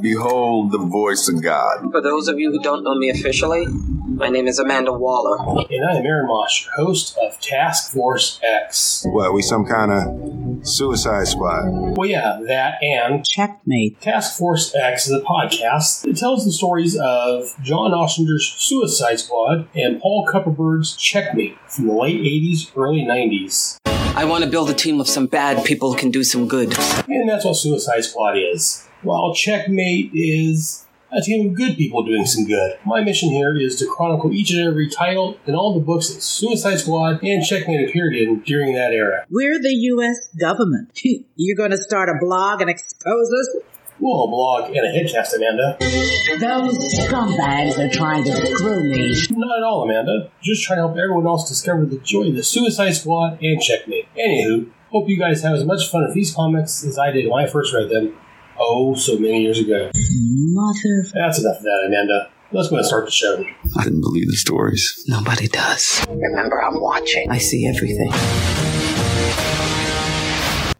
Behold the voice of God. For those of you who don't know me officially, my name is Amanda Waller. And I am Aaron Moss, your host of Task Force X. What, we some kind of suicide squad? Well, yeah, that and Checkmate. Task Force X is a podcast that tells the stories of John Ostrander's Suicide Squad and Paul Kupperberg's Checkmate from the late 80s, early 90s. I want to build a team of some bad people who can do some good. And that's what Suicide Squad is. While Checkmate is a team of good people doing some good. My mission here is to chronicle each and every title in all the books that Suicide Squad and Checkmate appeared in during that era. We're the U.S. government. You're going to start a blog and expose us? Well, a blog and a headcast, Amanda. Those scumbags are trying to screw me. Not at all, Amanda. Just trying to help everyone else discover the joy of the Suicide Squad and Checkmate. Anywho, hope you guys have as much fun with these comics as I did when I first read them. Oh, so many years ago. Mother. That's enough of that, Amanda. Let's go and start the show. I didn't believe the stories. Nobody does. Remember, I'm watching. I see everything.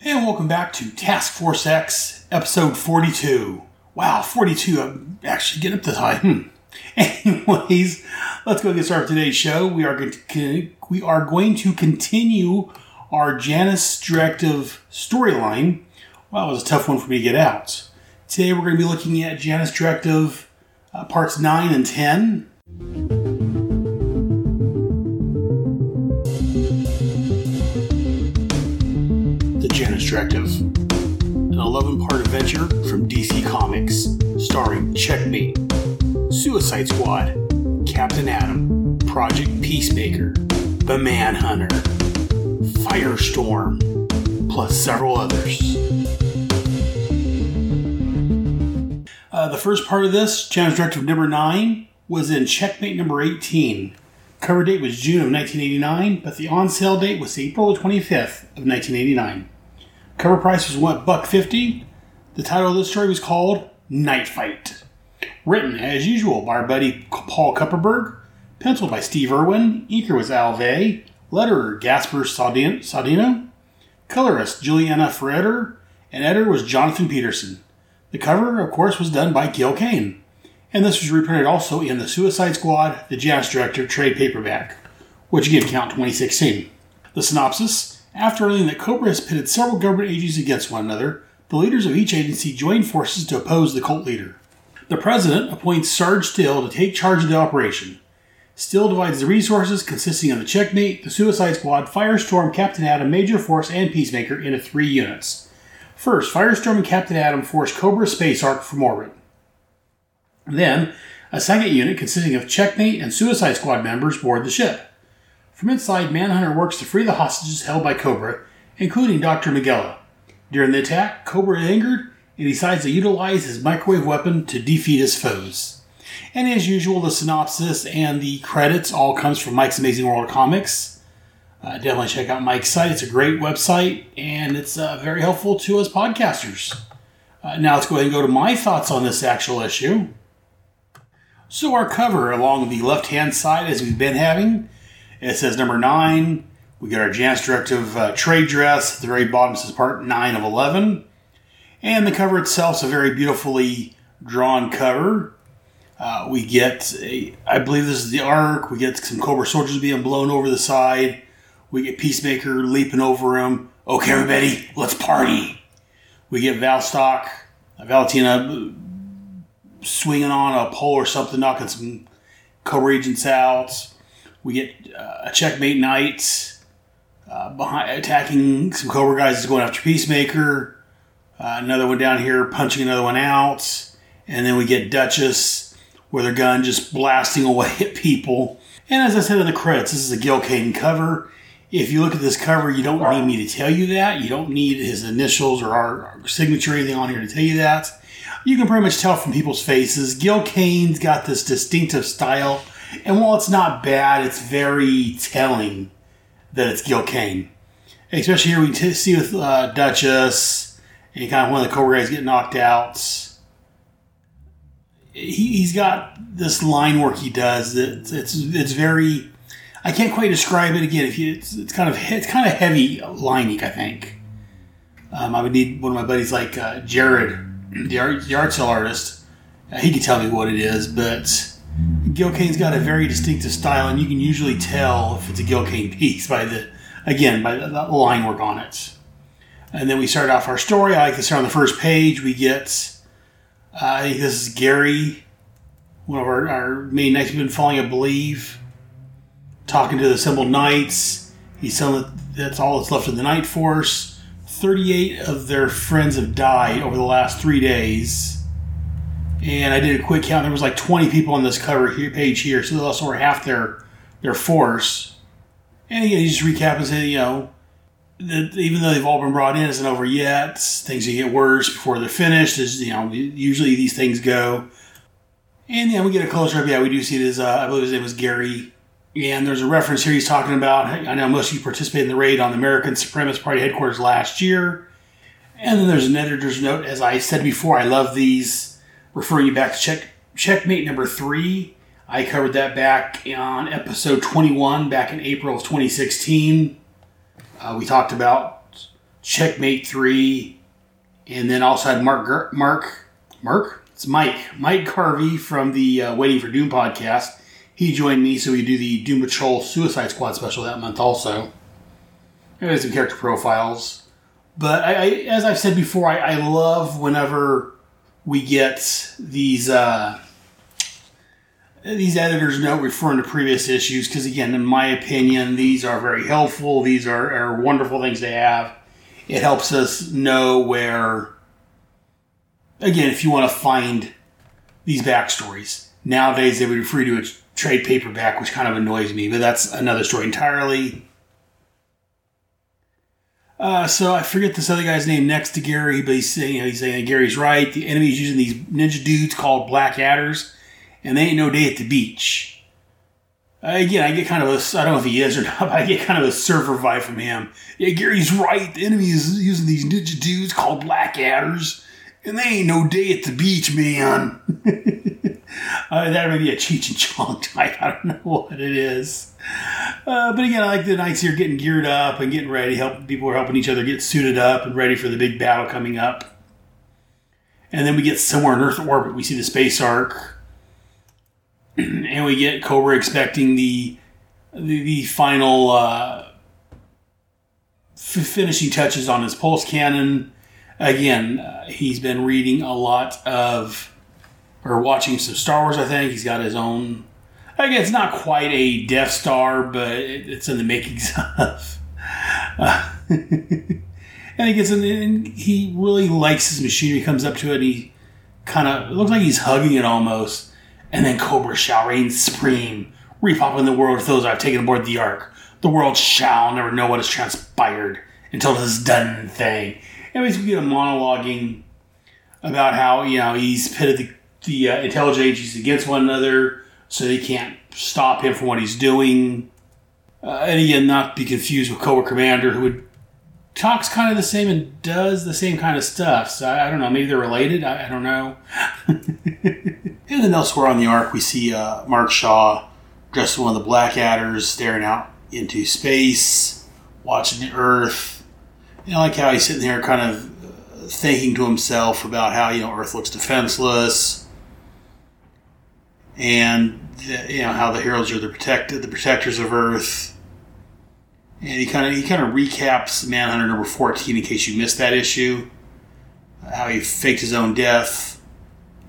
And welcome back to Task Force X, episode 42. Wow, 42. I'm actually getting up this high. Hmm. Anyways, let's go get started with today's show. We are going to, we are going to continue our Janus Directive storyline. Wow, it was a tough one for me to get out. Today we're going to be looking at Janus Directive uh, parts 9 and 10. The Janus Directive, an 11 part adventure from DC Comics, starring Checkmate, Suicide Squad, Captain Atom, Project Peacemaker, The Manhunter, Firestorm, plus several others. Uh, the first part of this, Janus Directive number 9, was in Checkmate number 18. Cover date was June of 1989, but the on sale date was April 25th of 1989. Cover price was one buck fifty. The title of this story was called Night Fight. Written as usual by our buddy Paul Kupperberg, penciled by Steve Erwin, inker was Al Vey, letterer Gaspar Saladino, colorist Julianna Ferriter, and editor was Jonathan Peterson. The cover, of course, was done by Gil Kane. And this was reprinted also in the Suicide Squad, the Janus Directive trade paperback, which again count 2016. The synopsis After learning that Kobra has pitted several government agencies against one another, the leaders of each agency join forces to oppose the cult leader. The president appoints Sarge Steel to take charge of the operation. Steel divides the resources consisting of the Checkmate, the Suicide Squad, Firestorm, Captain Atom, Major Force, and Peacemaker into three units. First, Firestorm and Captain Atom force Kobra space ark from orbit. Then, a second unit consisting of Checkmate and Suicide Squad members board the ship. From inside, Manhunter works to free the hostages held by Kobra, including Dr. Miguela. During the attack, Kobra is injured and decides to utilize his microwave weapon to defeat his foes. And as usual, the synopsis and the credits all comes from Mike's Amazing World of Comics. Uh, definitely check out Mike's site. It's a great website and it's uh, very helpful to us podcasters. Uh, now let's go ahead and go to my thoughts on this actual issue. So our cover along the left-hand side, as we've been having, it says number nine. We got our Janus Directive uh, trade dress. At the very bottom says part nine of eleven, and the cover itself is a very beautifully drawn cover. Uh, we get, a, I believe this is the ark. We get some Kobra soldiers being blown over the side. We get Peacemaker leaping over him. Okay, everybody, let's party. We get Val Vostok, Valentina swinging on a pole or something, knocking some co-regents out. We get uh, a checkmate knight uh, behind attacking some Kobra guys that's going after Peacemaker. Uh, another one down here punching another one out, and then we get Duchess with her gun just blasting away at people. And as I said in the credits, this is a Gil Kane cover. If you look at this cover, you don't need me to tell you that. You don't need his initials or our, signature or anything on here to tell you that you can pretty much tell from people's faces. Gil Kane's got this distinctive style, and while it's not bad, it's very telling that it's Gil Kane. Especially here, we t- see with uh, Duchess and kind of one of the Kobra guys get knocked out. He, he's got this line work he does that it's it's very. I can't quite describe it again. If you, it's, it's kind of it's kind of heavy lining, I think. Um, I would need one of my buddies like uh, Jared the art, the art cell artist. Uh, he can tell me what it is, but Gil Kane's got a very distinctive style, and you can usually tell if it's a Gil Kane piece by the, again, by the, the line work on it. And then we start off our story. I like to start on the first page. We get, uh, I think this is Gary, one of our, our main knights we've been following, I believe, talking to the assembled knights. He's telling that that's all that's left of the Night Force. 38 of their friends have died over the last three days. And I did a quick count. There was like 20 people on this cover here, page here, so they lost over half their their force. And again, he just recaps and said, you know, that even though they've all been brought in, it isn't over yet. Things will get worse before they're finished. As you know, usually these things go. And yeah, we get a closer up. Yeah, we do see this. Uh, I believe his name was Gary. And there's a reference here. He's talking about. I know most of you participated in the raid on the American Supremacist Party headquarters last year. And then there's an editor's note. As I said before, I love these, referring you back to check checkmate number three. I covered that back on episode 21 back in April of 2016. Uh, we talked about checkmate three, and then also had Mark Mark Mark. It's Mike Mike Carvey from the uh, Waiting for Doom podcast. He joined me, so we do the Doom Patrol Suicide Squad special that month also. And some character profiles. But I, I, as I've said before, I, I love whenever we get these uh, these editors note referring to previous issues because, again, in my opinion, these are very helpful. These are, are wonderful things to have. It helps us know where, again, if you want to find these backstories. Nowadays, they would refer to a trade paperback, which kind of annoys me, but that's another story entirely. Uh, so I forget this other guy's name next to Gary, but he's saying, you know, he's saying Gary's right. The enemy's using these ninja dudes called Black Adders, and they ain't no day at the beach. Uh, again, I get kind of a, I don't know if he is or not, but I get kind of a surfer vibe from him. Yeah, Gary's right. The enemy is using these ninja dudes called Black Adders, and they ain't no day at the beach, man. uh, that may be a Cheech and Chong type. I don't know what it is. Uh, but again, I like the knights here getting geared up and getting ready. Helping people are helping each other get suited up and ready for the big battle coming up. And then we get somewhere in Earth orbit. We see the space ark, and we get Kobra expecting the the, the final uh, f- finishing touches on his pulse cannon. Again, uh, he's been reading a lot of or watching some Star Wars. I think he's got his own Again, it's not quite a Death Star, but it, it's in the makings of. Uh, and he gets in, and he really likes his machine. He comes up to it, he kind of looks like he's hugging it almost. And then Kobra shall reign supreme, repop in the world with those I've taken aboard the Ark. The world shall never know what has transpired until this done thing. We get a monologuing about how you know he's pitted the, the uh, intelligence agencies against one another so they can't stop him from what he's doing. Uh, and again, not be confused with Cobra Commander, who would, talks kind of the same and does the same kind of stuff. So I, I don't know, maybe they're related. I, I don't know. and then elsewhere on the Ark, we see uh, Mark Shaw dressed as one of the Black Adders, staring out into space, watching the Earth. I like how he's sitting there, kind of thinking to himself about how you know Earth looks defenseless and you know how the heroes are the protected, the protectors of Earth. And he kind of he kind of recaps Manhunter number fourteen in case you missed that issue. How he faked his own death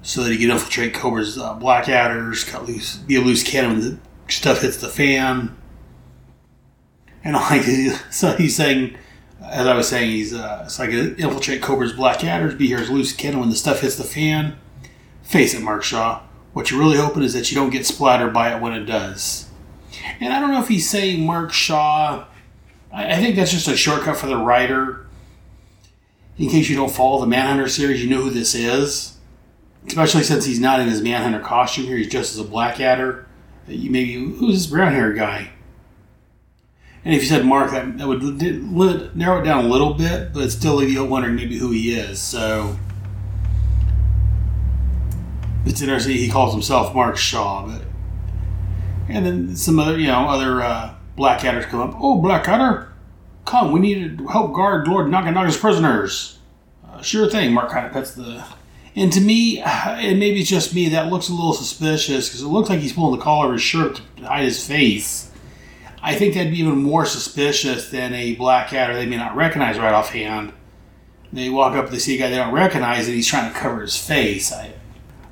so that he could infiltrate Kobra's uh, Blackadders, cut loose, be a loose cannon when the stuff hits the fan. And like so, he's saying, as I was saying, he's uh, it's like infiltrate Kobra's black adders, be here as loose cannon when the stuff hits the fan. Face it, Mark Shaw what you're really hoping is that you don't get splattered by it when it does. And I don't know if he's saying Mark Shaw. I, I think that's just a shortcut for the writer. In case you don't follow the Manhunter series, you know who this is. Especially since he's not in his Manhunter costume here, he's just as a Blackadder. You maybe who's this brown hair guy? And if you said Mark, that, that would narrow it down a little bit, but still leave you wondering maybe who he is. So it's interesting. He calls himself Mark Shaw, but and then some other you know other uh, Blackadders come up. Oh, Black Blackadder, come! We need to help guard Lord Naganaga's prisoners. Uh, sure thing. Mark kind of pets the And to me, and maybe it's just me, that looks a little suspicious because it looks like he's pulling the collar of his shirt to hide his face. I think that'd be even more suspicious than a Blackadder they may not recognize right offhand. They walk up, they see a guy they don't recognize, and he's trying to cover his face. I,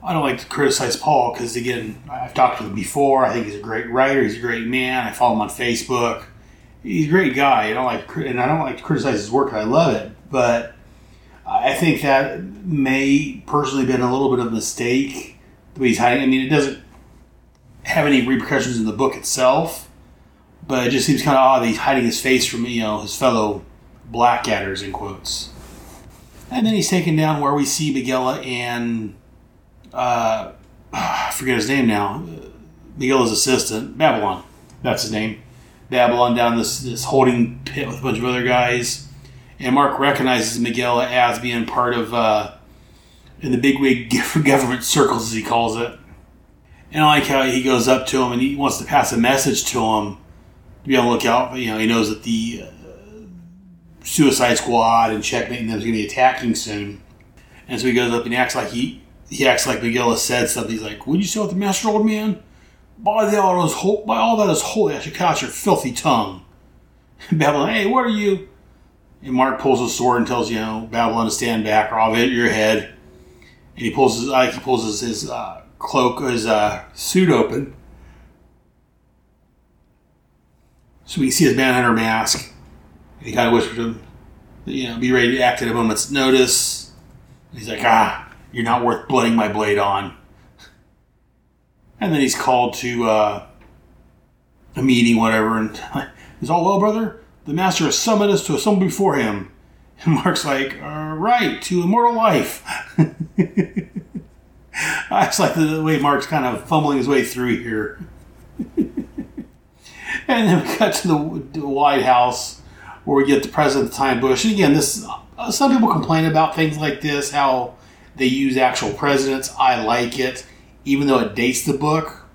I don't like to criticize Paul because, again, I've talked to him before. I think he's a great writer. He's a great man. I follow him on Facebook. He's a great guy. I don't like, and I don't like to criticize his work. I love it, but I think that may personally been a little bit of a mistake the way he's hiding. I mean, it doesn't have any repercussions in the book itself, but it just seems kind of odd that he's hiding his face from you know his fellow Blackadders in quotes. And then he's taken down where we see Miguela and uh, I forget his name now. Miguela's assistant, Babylon. That's his name. Babylon down this this holding pit with a bunch of other guys, and Mark recognizes Miguela as being part of uh, in the bigwig government circles, as he calls it. And I like how he goes up to him and he wants to pass a message to him be on the lookout. You know, he knows that the uh, Suicide Squad and Checkmate and them is going to be attacking soon. And so he goes up and acts like he he acts like Miguel said something. He's like, "Would you say what the master, old man? By the all, ho- by all that is holy, I should catch your filthy tongue." Babylon, hey, what are you? And Mark pulls his sword and tells you know Babylon to stand back, or I'll hit your head. And he pulls his like he pulls his, his uh, cloak, his uh, suit open, so we see his manhunter mask. And he kind of whispers to him, you know, be ready to act at a moment's notice. And he's like, ah, you're not worth blooding my blade on. And then he's called to uh, a meeting, whatever, and he's all well, brother. The master has summoned us to assemble before him. And Mark's like, uh, right, to immortal life. I just like the way Mark's kind of fumbling his way through here. and then we cut to the, the White House where we get the president at the time, Bush. And again, this uh, some people complain about things like this, how they use actual presidents. I like it, even though it dates the book.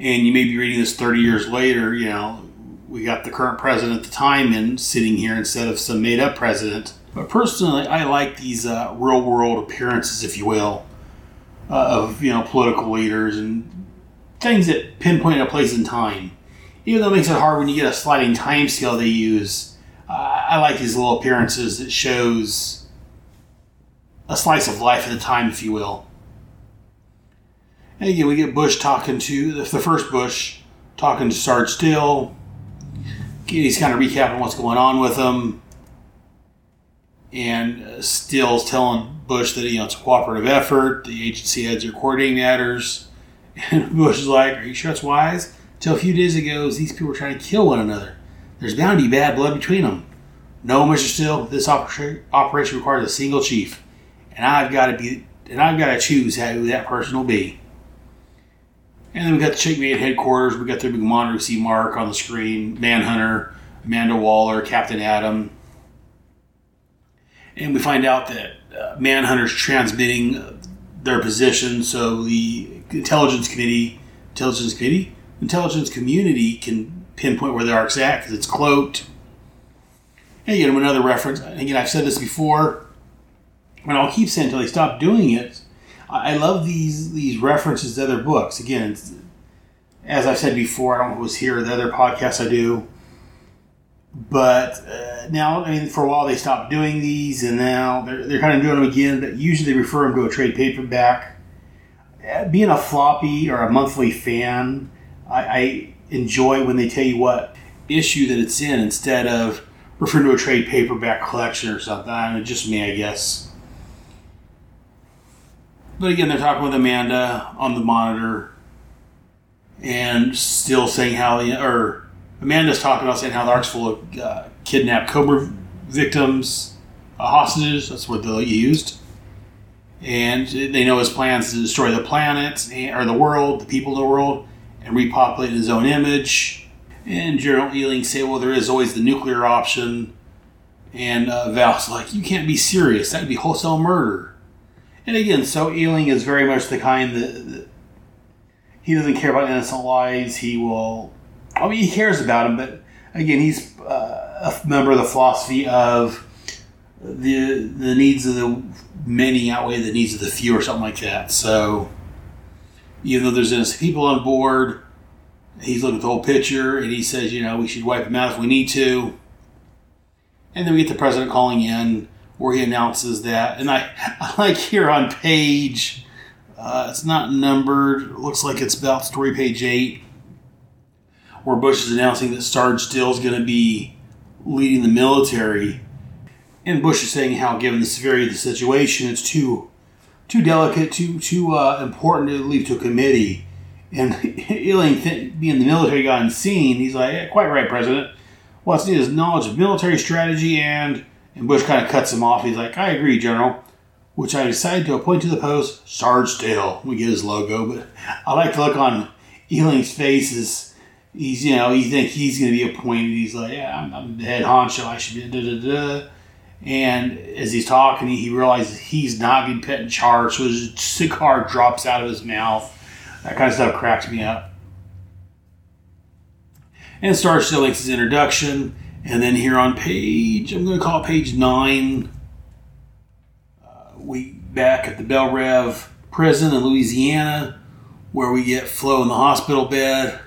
And you may be reading this 30 years later, you know, we got the current president at the time and sitting here instead of some made up president. But personally, I like these uh, real world appearances, if you will, uh, of you know political leaders and things that pinpoint a place in time. Even though it makes it hard when you get a sliding time scale they use, uh, I like these little appearances that shows a slice of life at a time, if you will. And again, we get Bush talking to the first Bush talking to Sarge Steel. He's kind of recapping what's going on with him, and uh, Steel's telling Bush that you know it's a cooperative effort. The agency heads are coordinating matters, and Bush is like, "Are you sure it's wise?" Till a few days ago, these people were trying to kill one another. There's bound to be bad blood between them. No, Mr. Steel, this operation requires a single chief, and I've got to be, and I've got to choose who that person will be. And then we got the Checkmate headquarters. We got their big monitor. We see Mark on the screen, Manhunter, Amanda Waller, Captain Atom, and we find out that uh, Manhunter's transmitting their position, so the intelligence committee, intelligence committee, intelligence community can pinpoint where the ark's at because it's cloaked. And again, another reference. Again, I've said this before, and I'll keep saying until they stop doing it. I love these these references to other books. Again, as I've said before, I don't know it was here the other podcasts I do. But uh, now, I mean, for a while they stopped doing these, and now they're, they're kind of doing them again. But usually they refer them to a trade paperback. Uh, being a floppy or a monthly fan, I, I enjoy when they tell you what issue that it's in instead of referring to a trade paperback collection or something. I mean, just me, I guess. But again, they're talking with Amanda on the monitor and still saying how, or Amanda's talking about saying how the ark's full of uh, kidnapped Kobra victims, uh, hostages. That's what they used. And they know his plans to destroy the planet or the world, the people of the world, and repopulate his own image. And General Ealing say, well, there is always the nuclear option. And uh, Val's like, you can't be serious. That'd be wholesale murder. And again, so Ealing is very much the kind that, that, he doesn't care about innocent lives. He will, I mean, he cares about them, but again, he's uh, a member of the philosophy of the the needs of the many outweigh the needs of the few or something like that. So even though there's innocent people on board, he's looking at the whole picture and he says, you know, we should wipe them out if we need to. And then we get the president calling in where he announces that. And I, I like here on page, uh, it's not numbered, it looks like it's about story page 8, where Bush is announcing that Sarge Steel is going to be leading the military. And Bush is saying how, given the severity of the situation, it's too too delicate, too too uh, important to leave to a committee. And Ealing, being the military guy on he's like, yeah, "Quite right, President. What's needed is knowledge of military strategy and." And Bush kind of cuts him off. He's like, "I agree, General." Which I decided to appoint to the post Sarge Steel. We get his logo, but I like to look on Ealing's face is he's you know you think he's going to be appointed. He's like, "Yeah, I'm, I'm the head honcho. I should be." Da, da, da. And as he's talking, he realizes he's not being put in charge, so his cigar drops out of his mouth. That kind of stuff cracks me up. And makes his introduction, and then here on page, I'm going to call it page nine, uh, we back at the Belle Reve prison in Louisiana, where we get Flo in the hospital bed.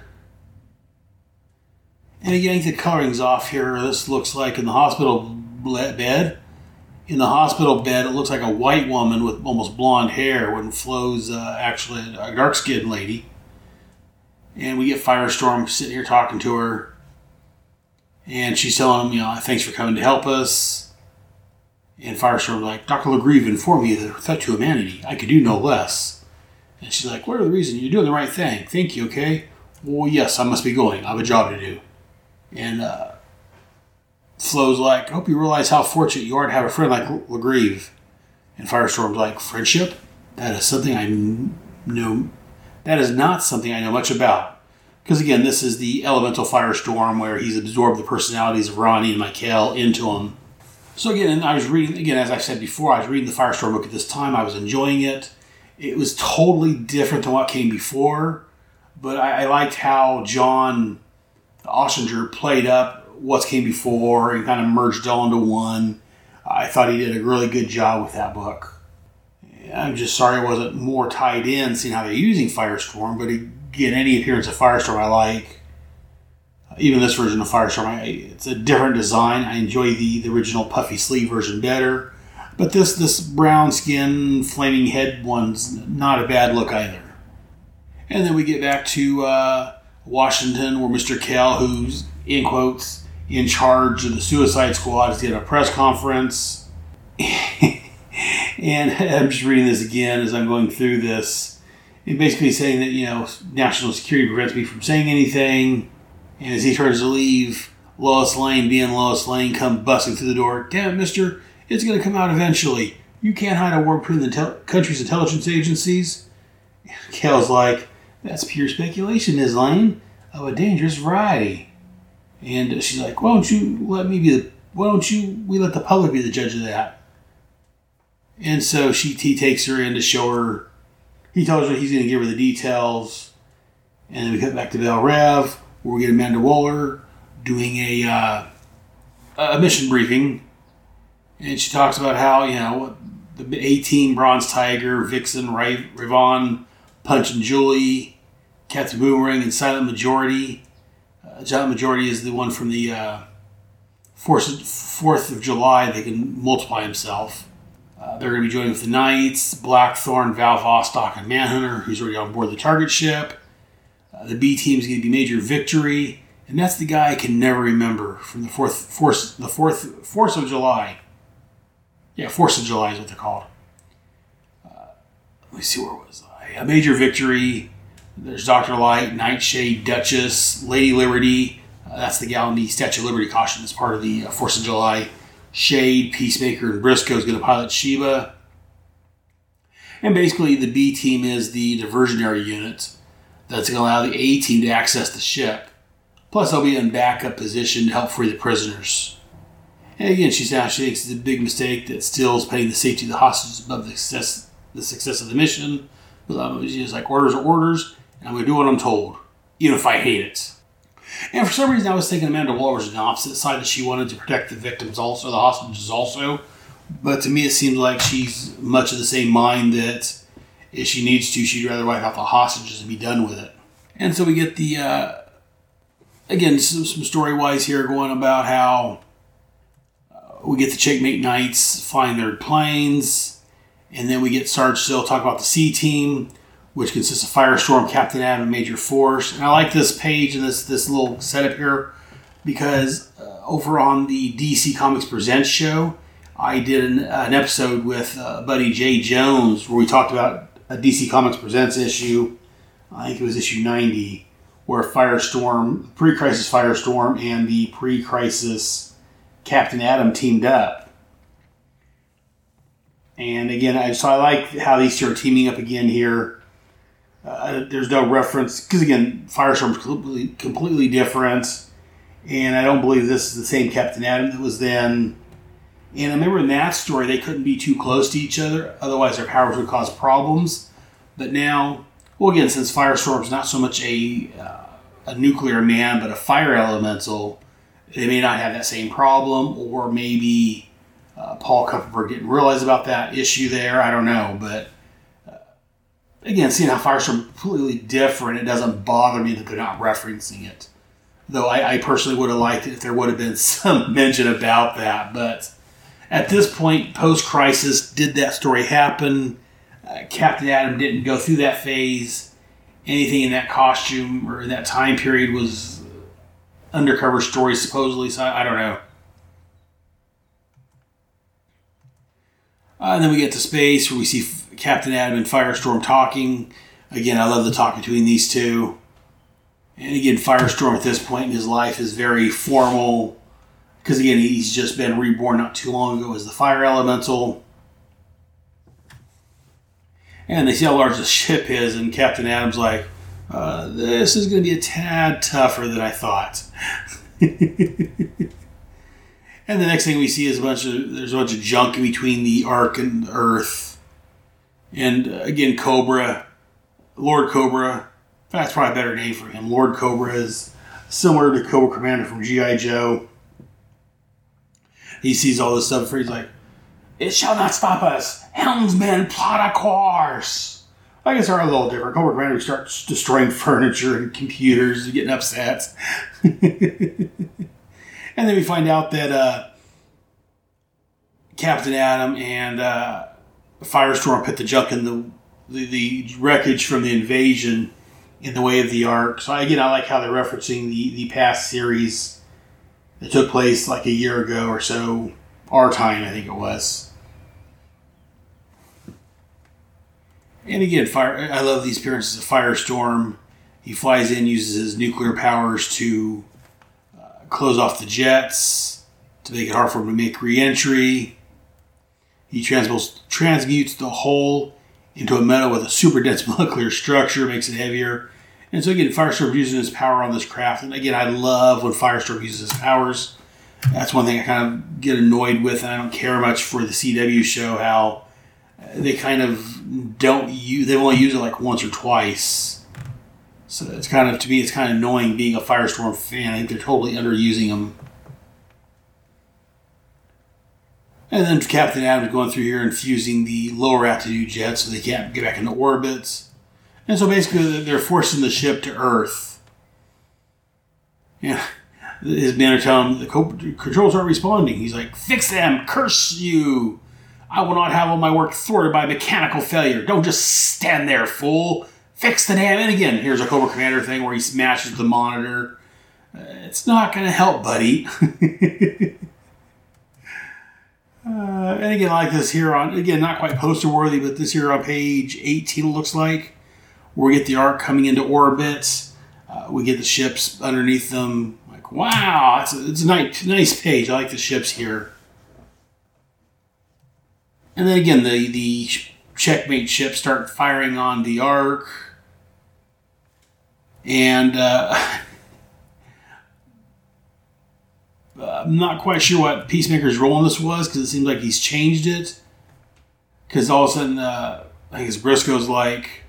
And again, the coloring's off here. This looks like in the hospital bed. In the hospital bed, it looks like a white woman with almost blonde hair when Flo's uh, actually a dark skinned lady. And we get Firestorm sitting here talking to her. And she's telling him, you know, thanks for coming to help us. And Firestorm's like, Dr. Legrieve informed me that a threat to humanity. I could do no less. And she's like, what are the reasons? You're doing the right thing. Thank you, okay? Well, yes, I must be going. I have a job to do. And uh, Flo's like, I hope you realize how fortunate you are to have a friend like Legrieve. And Firestorm's like, friendship? That is something I know. That is not something I know much about. Because again, this is the elemental firestorm where he's absorbed the personalities of Ronnie and Michael into him. So again, I was reading again, as I said before, I was reading the Firestorm book at this time. I was enjoying it. It was totally different than what came before, but I, I liked how John Ostrander played up what's came before and kind of merged all into one. I thought he did a really good job with that book. I'm just sorry I wasn't more tied in, seeing how they're using Firestorm. But again, any appearance of Firestorm I like. Even this version of Firestorm, I, it's a different design. I enjoy the, the original puffy sleeve version better. But this this brown skin, flaming head one's not a bad look either. And then we get back to uh, Washington, where Mr. Kell, who's in quotes in charge of the Suicide Squad is at a press conference. and I'm just reading this again as I'm going through this. And basically saying that, you know, national security prevents me from saying anything. And as he turns to leave, Lois Lane, being Lois Lane, come busting through the door. Damn it, mister, it's going to come out eventually. You can't hide a war between the tel- country's intelligence agencies. Kell's like, that's pure speculation, Ms. Lane, of a dangerous variety. And she's like, "Why don't you let me be the? Why don't you we let the public be the judge of that?" And so she he takes her in to show her. He tells her he's going to give her the details, and then we cut back to Belle Reve, where we get Amanda Waller doing a uh, a mission briefing, and she talks about how you know the 18 Bronze Tiger, Vixen, Ray, Ravan, Punch and Jewelee, Captain Boomerang, and Silent Majority uh, Majority is the one from the uh, Fourth of July. They can multiply himself. Uh, they're going to be joining with the Knights, Blackthorn, Val Vostok, and Manhunter, who's already on board the target ship. Uh, the B team is going to be Major Victory, and that's the guy I can never remember from the fourth force, the fourth Force of July. Yeah, Force of July is what they're called. Uh, let me see where was I. A Major Victory, there's Dr. Light, Nightshade, Duchess, Lady Liberty. Uh, that's the gal in the Statue of Liberty costume as part of the uh, Force of July. Shade, Peacemaker, and Briscoe is going to pilot Sheba. And basically, the B team is the diversionary unit that's going to allow the A team to access the ship. Plus, they'll be in backup position to help free the prisoners. And again, she says she thinks it's a big mistake that Steel's putting the safety of the hostages above the success, the success of the mission. But she's like, orders are orders, and I'm going to do what I'm told, even if I hate it. And for some reason, I was thinking Amanda Waller was on the opposite side that she wanted to protect the victims also, the hostages also. But to me, it seems like she's much of the same mind that if she needs to, she'd rather wipe out the hostages and be done with it. And so we get the, uh, again, some, some story wise here going about how uh, we get the Checkmate Knights flying their planes, and then we get Sarge Steel talk about the C team, which consists of Firestorm, Captain Atom, and Major Force. And I like this page and this this little setup here because uh, over on the DC Comics Presents show, I did an, an episode with uh, buddy Jay Jones where we talked about a DC Comics Presents issue. I think it was issue 90, where Firestorm, pre crisis Firestorm, and the pre crisis Captain Atom teamed up. And again, I, so I like how these two are teaming up again here. Uh, there's no reference, because again, Firestorm's completely, completely different. And I don't believe this is the same Captain Atom that was then. And I remember in that story, they couldn't be too close to each other, otherwise, their powers would cause problems. But now, well, again, since Firestorm's not so much a, uh, a nuclear man, but a fire elemental, they may not have that same problem, or maybe uh, Paul Kupperberg didn't realize about that issue there. I don't know. But again, seeing how Firestorm completely different, it doesn't bother me that they're not referencing it. Though I, I personally would have liked it if there would have been some mention about that. But at this point, post crisis, did that story happen? Uh, Captain Atom didn't go through that phase. Anything in that costume or in that time period was undercover story, supposedly. So I, I don't know. Uh, and then we get to space where we see Captain Atom and Firestorm talking. Again, I love the talk between these two. And again, Firestorm at this point in his life is very formal because again, he's just been reborn not too long ago as the Fire Elemental. And they see how large the ship is, and Captain Atom's like, uh, "This is going to be a tad tougher than I thought." and the next thing we see is a bunch of there's a bunch of junk between the Ark and Earth, and uh, again, Kobra, Lord Kobra. That's probably a better name for him. Lord Kobra is similar to Cobra Commander from GI Joe. He sees all this stuff, he's like, "It shall not stop us, helmsman, plot a course." I guess they're a little different. Cobra Commander starts destroying furniture and computers, and getting upset. And then we find out that uh, Captain Adam and uh, Firestorm put the junk in the, the, the wreckage from the invasion in the way of the Ark. So again, I like how they're referencing the, the past series that took place like a year ago or so, our time, I think it was. And again, fire. I love these appearances of Firestorm. He flies in, uses his nuclear powers to uh, close off the jets to make it hard for him to make reentry. He transmutes, transmutes the whole into a metal with a super dense molecular structure, makes it heavier. And so again, Firestorm using his power on this craft. And again, I love when Firestorm uses his powers. That's one thing I kind of get annoyed with, and I don't care much for the CW show how they kind of don't use. They've only use it like once or twice so it's kind of to me, it's kind of annoying being a Firestorm fan. I think they're totally underusing him. And then Captain Atom's going through here and fusing the lower altitude jets so they can't get back into orbits. And so basically, they're forcing the ship to Earth. Yeah, his men are telling him the controls aren't responding. He's like, "Fix them! Curse you! I will not have all my work thwarted by mechanical failure. Don't just stand there, fool! fix the damn. And again, here's a Cobra Commander thing where he smashes the monitor. Uh, it's not going to help, buddy. uh, and again, like this here on, again, not quite poster worthy, but this here on page 18 looks like, we get the Ark coming into orbit. Uh, we get the ships underneath them. Like, wow, it's a, it's a nice, nice page. I like the ships here. And then again, the, the checkmate ships start firing on the Ark and uh, I'm not quite sure what Peacemaker's role in this was because it seems like he's changed it. Because all of a sudden, uh, I guess Briscoe's like,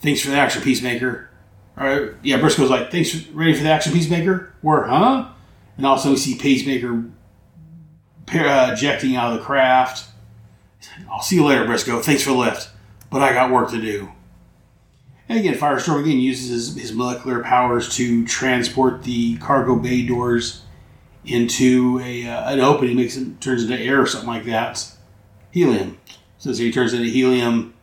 "Thanks for the action, Peacemaker." All right, yeah, Briscoe's like, "Thanks, for, ready for the action, Peacemaker?" Where, huh? And also we see Peacemaker uh, ejecting out of the craft. I'll see you later, Briscoe. Thanks for the lift, but I got work to do. And again, Firestorm again uses his, his molecular powers to transport the cargo bay doors into a uh, an opening, makes it turns into air or something like that. Helium. So he turns into helium.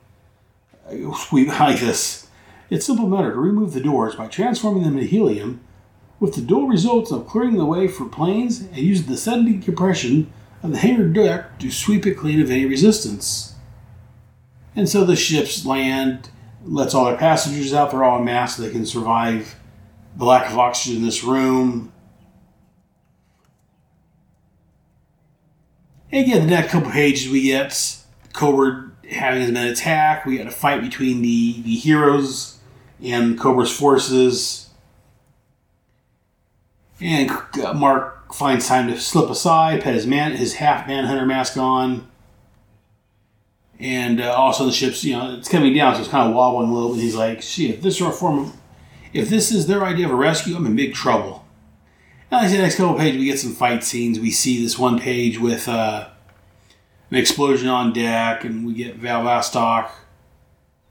We like this. It's simple matter to remove the doors by transforming them into helium, with the dual results of clearing the way for planes and using the sudden compression of the hangar deck to sweep it clean of any resistance. And so the ships land, lets all their passengers out. They're all en masse. So they can survive the lack of oxygen in this room. Again, the next couple pages we get Kobra having his men attack. We got a fight between the, the heroes and Kobra's forces. And Mark finds time to slip aside, put his man his half manhunter mask on. And uh, also the ship's, you know, it's coming down, so it's kind of wobbling a little bit. He's like, "Shit, if this is form of, if this is their idea of a rescue, I'm in big trouble." I said, the next couple pages we get some fight scenes. We see this one page with uh, an explosion on deck, and we get Val Vostok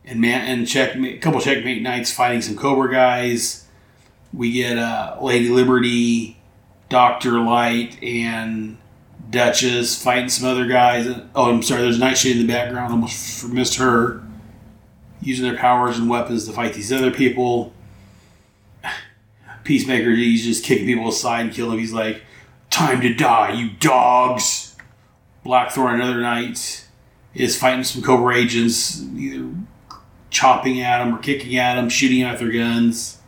and man and checkmate, a couple checkmate knights fighting some Kobra guys. We get uh, Lady Liberty, Doctor Light, and Duchess fighting some other guys. Oh, I'm sorry. There's a Nightshade in the background. Almost missed her. Using their powers and weapons to fight these other people. Peacemaker, he's just kicking people aside and killing them. He's like, "Time to die, you dogs!" Blackthorn, another knight, is fighting some Kobra agents, either chopping at them or kicking at them, shooting at their guns.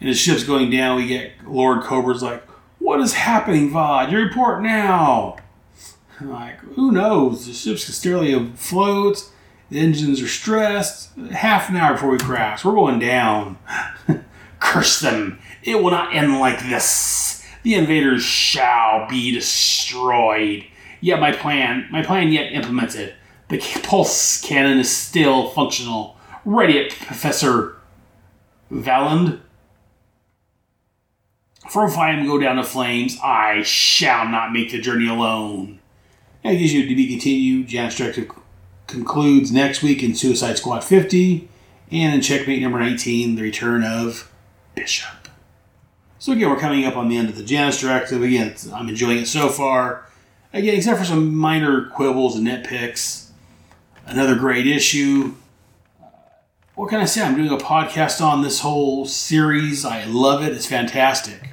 And as ship's going down, we get Lord Kobra's like, What is happening, Vod? You report now. I'm like, who knows? The ship's steadily afloat. The engines are stressed. Half an hour before we crash, we're going down. Curse them. It will not end like this. The invaders shall be destroyed. Yet my plan, my plan yet implemented. The pulse cannon is still functional. Ready it, Professor Valand. For if I am go down to flames, I shall not make the journey alone. That gives you to be continued. Janus Directive concludes next week in Suicide Squad 50, and in Checkmate number 19, the return of Bishop. So again, we're coming up on the end of the Janus Directive. Again, I'm enjoying it so far. Again, except for some minor quibbles and nitpicks. Another great issue. Uh, what can I say? I'm doing a podcast on this whole series. I love it. It's fantastic.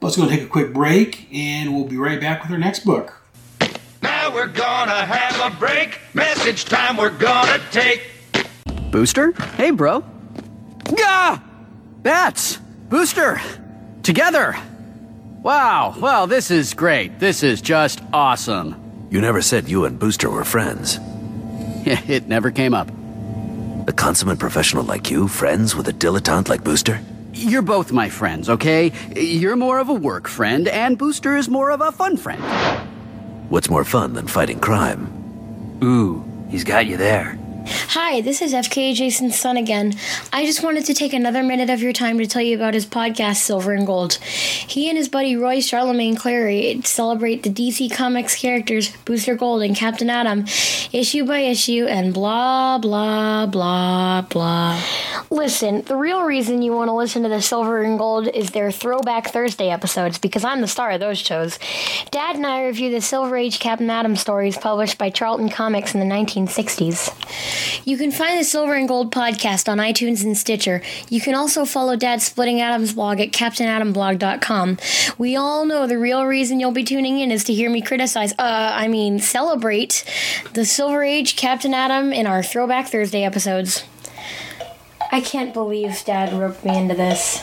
Let's go take a quick break, and we'll be right back with our next book. Now we're gonna have a break. Message time we're gonna take. Booster? Hey, bro. Gah! Bats! Booster! Together! Wow, well, this is great. This is just awesome. You never said you and Booster were friends. it never came up. A consummate professional like you, friends with a dilettante like Booster? You're both my friends, okay? You're more of a work friend, and Booster is more of a fun friend. What's more fun than fighting crime? Ooh, he's got you there. Hi, this is FKA Jason's son again. I just wanted to take another minute of your time to tell you about his podcast, Silver and Gold. He and his buddy Roy Charlemagne Clary celebrate the DC Comics characters Booster Gold and Captain Atom, issue by issue, and blah, blah, blah, blah. Listen, the real reason you want to listen to the Silver and Gold is their Throwback Thursday episodes, because I'm the star of those shows. Dad and I review the Silver Age Captain Atom stories published by Charlton Comics in the 1960s. You can find the Silver and Gold podcast on iTunes and Stitcher. You can also follow Dad Splitting Atoms blog at CaptainAtomBlog.com. We all know the real reason you'll be tuning in is to hear me criticize, uh, I mean, celebrate the Silver Age Captain Atom in our Throwback Thursday episodes. I can't believe Dad roped me into this.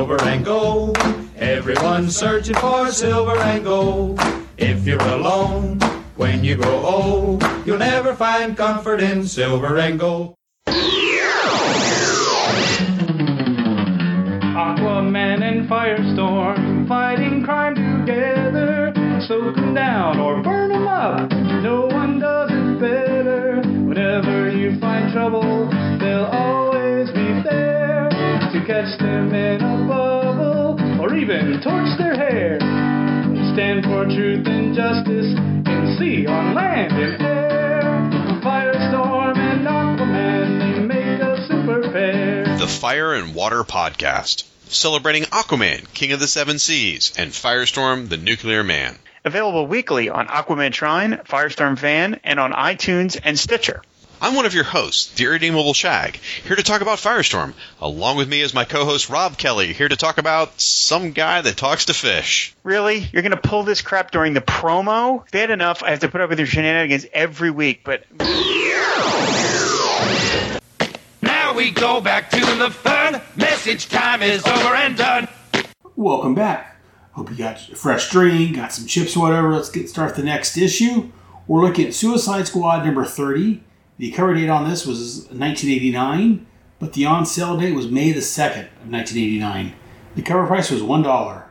Silver and gold. Everyone's searching for silver and gold. If you're alone when you grow old, you'll never find comfort in silver and gold. Aquaman and Firestorm fighting crime together. Soak 'em down or burn 'em up. No one does it better. Whenever you find trouble, catch them in a bubble or even torch their hair. Stand for truth and justice in sea, on land, in air. Firestorm and Aquaman, they make a super pair. The Fire and Water Podcast, celebrating Aquaman, King of the Seven Seas, and Firestorm, the Nuclear Man. Available weekly on Aquaman Shrine, Firestorm Fan, and on iTunes and Stitcher. I'm one of your hosts, the Irredeemable Shag, here to talk about Firestorm. Along with me is my co-host Rob Kelly, here to talk about some guy that talks to fish. Really? You're going to pull this crap during the promo? Bad enough, I have to put up with your shenanigans every week, but. Now we go back to the fun. Message time is over and done. Welcome back. Hope you got a fresh drink, got some chips or whatever. Let's get start the next issue. We're looking at Suicide Squad number 30. The cover date on this was 1989, but the on sale date was May the 2nd of 1989. The cover price was $1.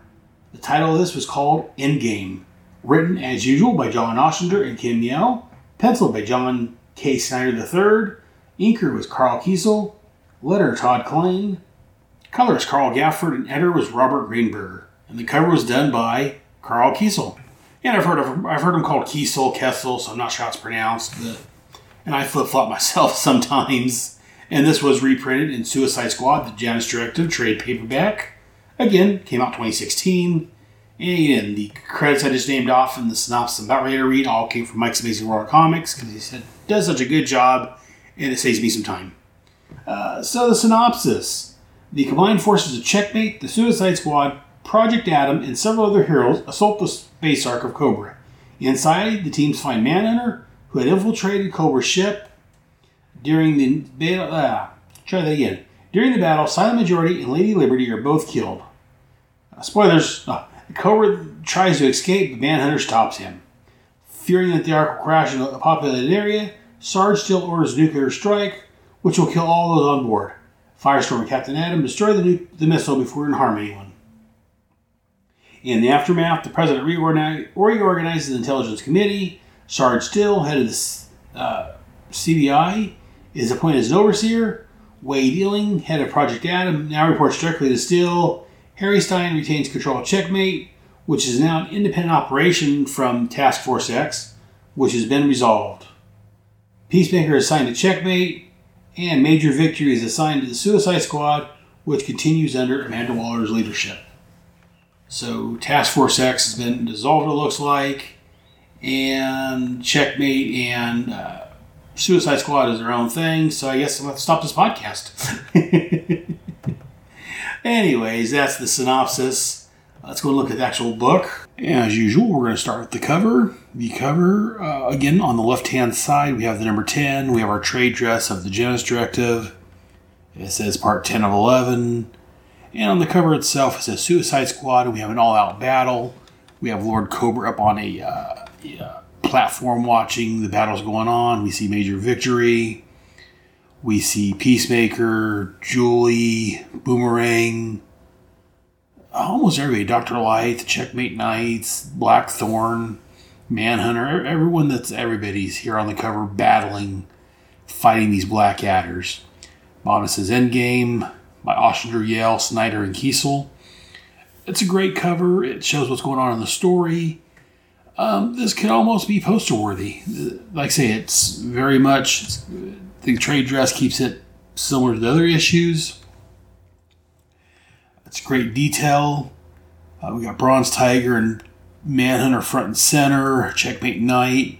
The title of this was called Endgame. Written as usual by John Ostrander and Kim Yale. Penciled by John K. Snyder III. Inker was Carl Kiesel. Letter Todd Klein. Colorist Carl Gafford and editor was Robert Greenberger. And the cover was done by Carl Kiesel. And I've heard of I've heard him called Kiesel, Kessel, so I'm not sure how it's pronounced, but and I flip flop myself sometimes. And this was reprinted in Suicide Squad, the Janus Directive trade paperback. Again, came out 2016. And the credits I just named off in the synopsis I'm about ready to read all came from Mike's Amazing World Comics because he said does such a good job and it saves me some time. Uh, so the synopsis: the combined forces of Checkmate, the Suicide Squad, Project Atom, and several other heroes assault the space ark of Kobra. Inside, the teams find Manhunter, who had infiltrated Kobra's ship during the battle. Uh, try that again. During the battle, Silent Majority and Lady Liberty are both killed. Uh, spoilers: uh, Kobra tries to escape, but Manhunter stops him. Fearing that the ark will crash in a populated area, Sarge Steele orders nuclear strike, which will kill all those on board. Firestorm and Captain Atom destroy the, nu- the missile before it can harm anyone. In the aftermath, the president reorganizes the intelligence committee. Sarge Steele, head of the uh, CBI, is appointed as an overseer. Wade Eiling, head of Project Atom, now reports directly to Steele. Harry Stein retains control of Checkmate, which is now an independent operation from Task Force X, which has been resolved. Peacemaker is assigned to Checkmate, and Major Victory is assigned to the Suicide Squad, which continues under Amanda Waller's leadership. So Task Force X has been dissolved, it looks like, and Checkmate and uh, Suicide Squad is their own thing. So I guess to stop this podcast. Anyways, that's the synopsis. Let's go look at the actual book. As usual, we're going to start with the cover. The cover, uh, again, on the left hand side, we have the number 10. We have our trade dress of the Janus Directive. It says part 10 of 11. And on the cover itself, it says Suicide Squad. We have an all out battle. We have Lord Kobra up on a, uh, uh, platform watching the battles going on. We see Major Victory. We see Peacemaker, Jewelee, Boomerang, almost everybody. Dr. Light, Checkmate Knights, Blackthorn, Manhunter, everyone that's everybody's here on the cover battling, fighting these Black Adders. Says Endgame by Ostrander, Yale, Snyder, and Kiesel. It's a great cover. It shows what's going on in the story. Um, this could almost be poster worthy. Like I say, it's very much the trade dress keeps it similar to the other issues. It's great detail. Uh, we got Bronze Tiger and Manhunter front and center, Checkmate Knight.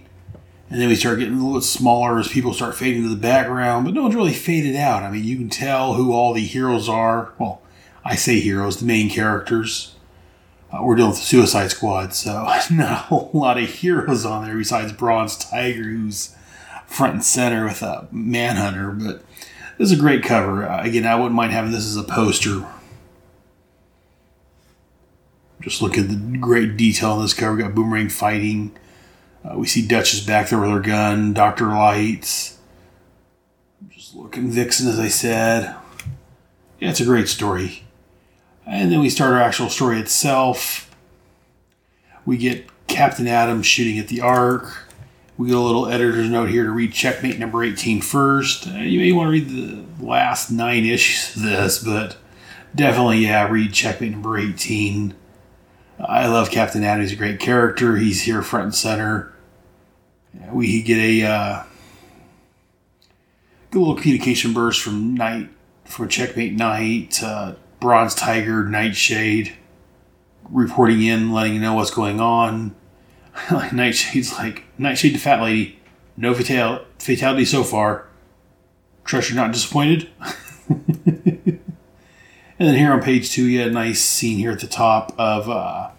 And then we start getting a little bit smaller as people start fading to the background, but no one's really faded out. I mean, you can tell who all the heroes are. Well, I say heroes, the main characters. Uh, we're dealing with Suicide Squad, so not a whole lot of heroes on there besides Bronze Tiger, who's front and center with a Manhunter. But this is a great cover. Uh, again, I wouldn't mind having this as a poster. Just look at the great detail in this cover. We got Boomerang fighting. Uh, we see Duchess back there with her gun. Doctor Lights. Just looking Vixen, as I said. Yeah, it's a great story. And then we start our actual story itself. We get Captain Atom shooting at the Ark. We get a little editor's note here to read Checkmate number 18 first. Uh, you may want to read the last nine issues of this, but definitely, yeah, read Checkmate number 18. I love Captain Atom. He's a great character. He's here front and center. We get a uh, good little communication burst from Knight, from Checkmate Knight, uh, Bronze Tiger, Nightshade, reporting in, letting you know what's going on. like Nightshade's like, Nightshade, the fat lady, no fatal- fatality so far. Trust you're not disappointed. and then here on page two, you had a nice scene here at the top of uh,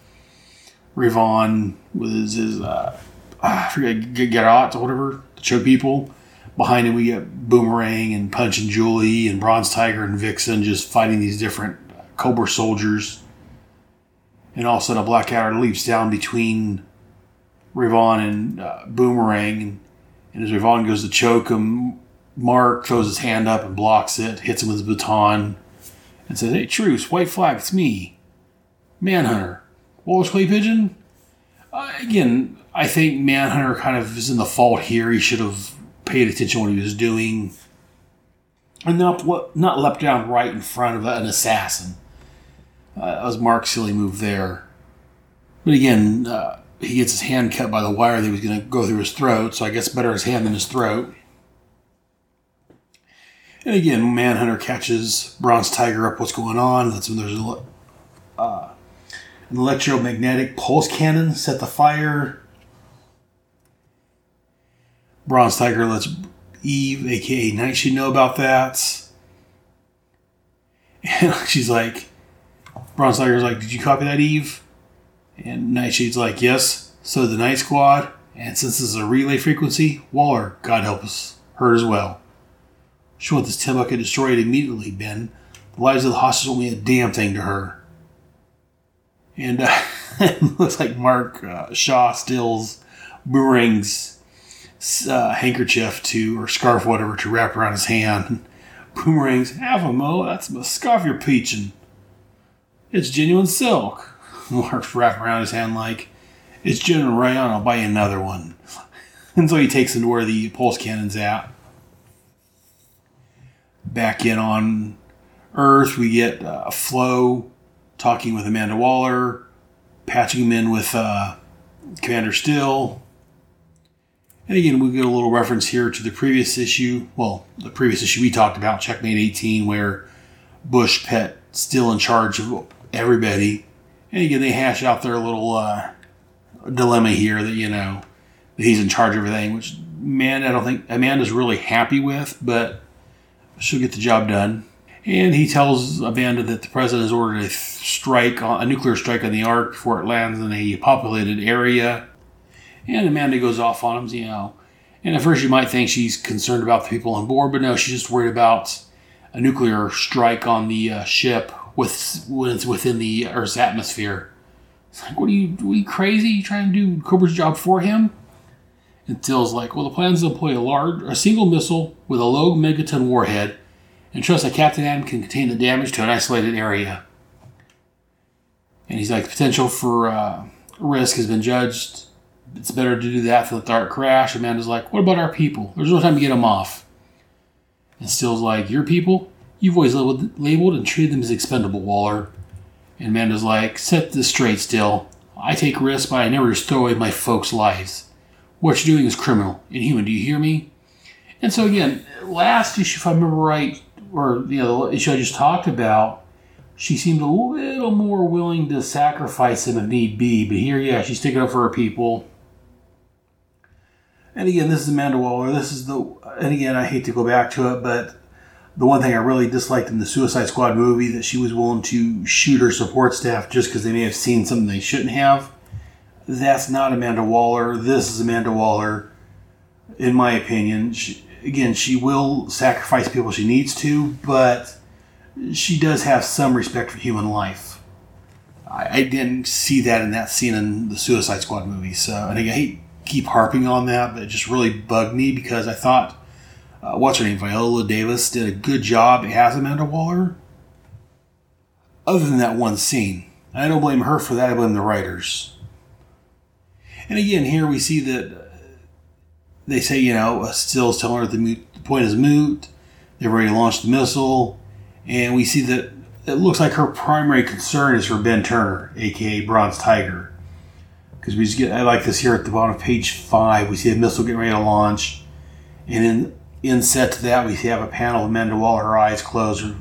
Ravan with his, his uh, I forget, Garrot or whatever, to choke people. Behind him, we get Boomerang and Punch and Jewelee and Bronze Tiger and Vixen just fighting these different Kobra soldiers. And all of a sudden, a Black Adder leaps down between Ravan and uh, Boomerang. And, as Ravan goes to choke him, Mark throws his hand up and blocks it, hits him with his baton, and says, Hey, truce, white flag, it's me. Manhunter. Wallace Clay Pigeon? Uh, again, I think Manhunter kind of is in the fault here. He should have paid attention to what he was doing and not what not leapt down right in front of an assassin. Uh, that was Mark's silly move there. But again, uh, he gets his hand cut by the wire that was going to go through his throat, so I guess better his hand than his throat. And again, Manhunter catches Bronze Tiger up what's going on. That's when there's a, uh, an electromagnetic pulse cannon set the fire. Bronze Tiger lets Eve, aka Nightshade, know about that. And she's like, Bronze Tiger's like, Did you copy that, Eve? And Nightshade's like, Yes. So the Night Squad. And since this is a relay frequency, Waller, God help us, heard as well. She wants this tin bucket destroyed immediately, Ben. The lives of the hostages don't mean a damn thing to her. And uh, it looks like Mark uh, Shaw steals Boomerang's uh, handkerchief to, or scarf, whatever, to wrap around his hand. Boomerang's half a mo, that's a scarf you're peaching. It's genuine silk. Mark's wrapping around his hand like, it's genuine rayon, I'll buy you another one. And so he takes him to where the pulse cannon's at. Back in on Earth, we get uh, Flo talking with Amanda Waller, patching him in with uh, Commander Steele. And again, we get a little reference here to the previous issue. Well, the previous issue we talked about, Checkmate 18, where Bush Pet Steele in charge of everybody. And again, they hash out their little uh, dilemma here that, you know, that he's in charge of everything, which, man, I don't think Amanda's really happy with, but she'll get the job done. And he tells Amanda that the president has ordered a strike, a nuclear strike on the Ark before it lands in a populated area. And Amanda goes off on him, you know. And at first you might think she's concerned about the people on board, but no, she's just worried about a nuclear strike on the uh, ship with when it's within the Earth's atmosphere. It's like, what are you, are you crazy? You trying to do Kobra's job for him? And Till's like, well, the plan is to employ a large, a single missile with a low megaton warhead, and trust that Captain Atom can contain the damage to an isolated area. And he's like, the potential for uh, risk has been judged. It's better to do that for the Ark crash. Amanda's like, what about our people? There's no time to get them off. And Steele's like, your people? You've always labeled, labeled and treated them as expendable, Waller. And Amanda's like, set this straight, Steele. I take risks, but I never just throw away my folks' lives. What you're doing is criminal, inhuman. Do you hear me? And so again, last issue, if I remember right, or you know, the issue I just talked about, she seemed a little more willing to sacrifice him if need be. But here, yeah, she's sticking up for her people. And again, this is Amanda Waller. This is the, and again, I hate to go back to it, but the one thing I really disliked in the Suicide Squad movie that she was willing to shoot her support staff just because they may have seen something they shouldn't have. That's not Amanda Waller. This is Amanda Waller, in my opinion. She, again, she will sacrifice people she needs to, but she does have some respect for human life. I, I didn't see that in that scene in the Suicide Squad movie. So, and again, I hate keep harping on that, but it just really bugged me because I thought, uh, what's her name, Viola Davis, did a good job as Amanda Waller. Other than that one scene, I don't blame her for that. I blame the writers. And again, here we see that they say, you know, Steele's telling her the, moot, the point is moot. They've already launched the missile. And we see that it looks like her primary concern is for Ben Turner, aka Bronze Tiger. Because we just get, I like this here at the bottom of page five. We see a missile getting ready to launch, and in in set to that, we have a panel of Amanda Waller, her eyes closed, her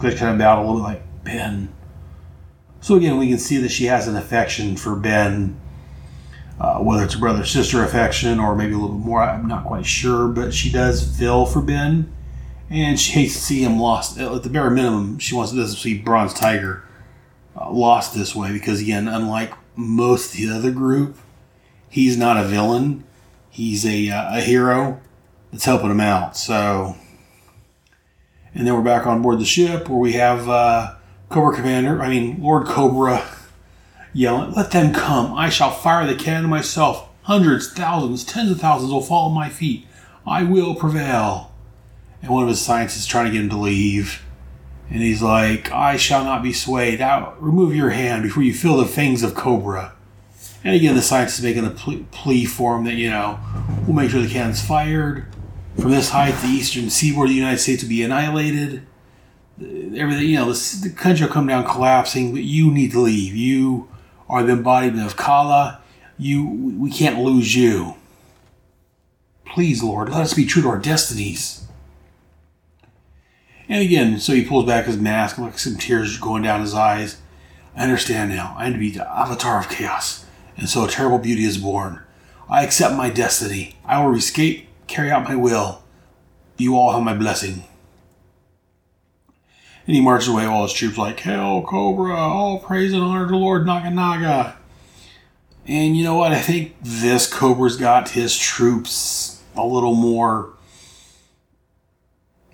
kind of about a little bit like Ben. So again, we can see that she has an affection for Ben, uh, whether it's a brother sister affection or maybe a little bit more. I'm not quite sure, but she does feel for Ben, and she hates to see him lost. At the bare minimum, she wants to see Bronze Tiger uh, lost this way because again, unlike most of the other group, he's not a villain. He's a uh, a hero that's helping him out. So, and then we're back on board the ship where we have uh, Cobra Commander, I mean Lord Kobra, yelling, "Let them come! I shall fire the cannon myself. Hundreds, thousands, tens of thousands will fall at my feet. I will prevail." And one of his scientists trying to get him to leave. And he's like, I shall not be swayed. Out, remove your hand before you feel the fangs of Kobra. And again, the scientist is making a plea for him that, you know, we'll make sure the cannon's fired. From this height, the eastern seaboard of the United States will be annihilated. Everything, you know, the country will come down collapsing, but you need to leave. You are the embodiment of Kala. You, we can't lose you. Please, Lord, let us be true to our destinies. And again, so he pulls back his mask, like some tears going down his eyes. I understand now. I am to be the avatar of chaos, and so a terrible beauty is born. I accept my destiny. I will escape, carry out my will. You all have my blessing. And he marches away, all his troops like, Hail Kobra, all praise and honor to Lord Naga Naga. And you know what? I think this Kobra's got his troops a little more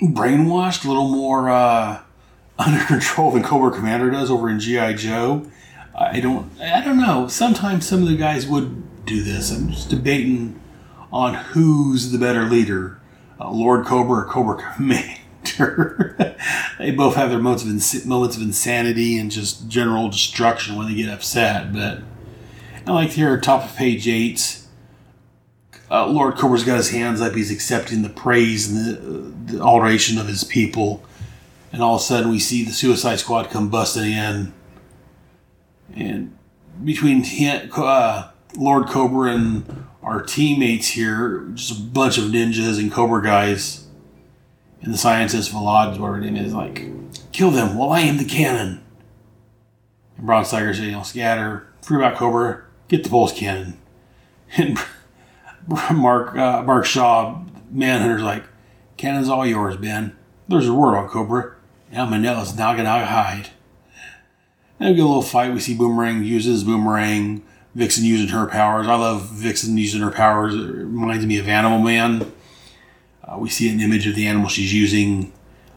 brainwashed, a little more uh, under control than Kobra Commander does over in GI Joe. I don't, I don't know. Sometimes some of the guys would do this. I'm just debating on who's the better leader, uh, Lord Cobra or Cobra Commander. they both have their moments of, ins- moments of insanity and just general destruction when they get upset. But I like to hear top of page eight. Uh, Lord Kobra's got his hands up. He's accepting the praise and the, the alteration of his people. And all of a sudden, we see the Suicide Squad come busting in. And between him, uh, Lord Kobra and our teammates here, just a bunch of ninjas and Kobra guys, and the scientist Vlad, whatever his name is, like, kill them while I aim the cannon. And Bronze Tiger says, you know, scatter, free about Kobra, get the pulse cannon. And Mark uh, Mark Shaw, Manhunter's like, cannon's all yours, Ben. There's a word on Kobra. Now Manella's Naga Naga hide. And we get a little fight. We see Boomerang uses Boomerang. Vixen using her powers. I love Vixen using her powers. It reminds me of Animal Man. Uh, we see an image of the animal she's using.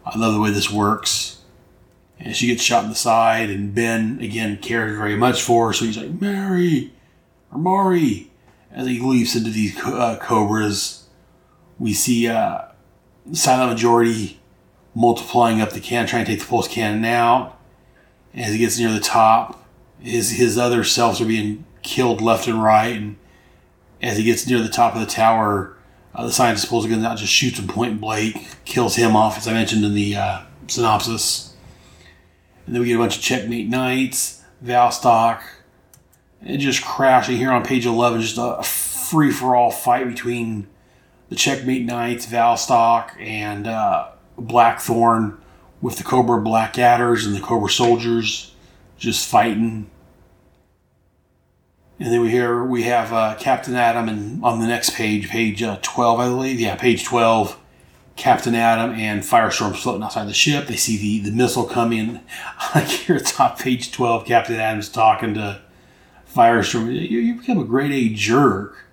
I love the way this works. And she gets shot in the side, and Ben, again, cares very much for her, so he's like, Mary, or Mari. As he leaps into these uh, cobras, we see uh, Silent Majority multiplying up the can, trying to take the pulse cannon out. As he gets near the top, his his other selves are being killed left and right. And as he gets near the top of the tower, uh, the scientist pulls a gun out, just shoots him point blank, kills him off, as I mentioned in the uh, synopsis. And then we get a bunch of checkmate knights, Val Vostok, and just crashing here on page 11, just a free for all fight between the checkmate knights, Val Vostok, and uh, Blackthorn with the Kobra Blackadders and the Kobra soldiers just fighting. And then we hear we have uh, Captain Atom, and on the next page, page uh, 12, I believe, yeah, page 12, Captain Atom and Firestorm floating outside the ship. They see the, the missile come in. Like here top page 12, Captain Atom's talking to Firestorm. You, you become a grade A jerk.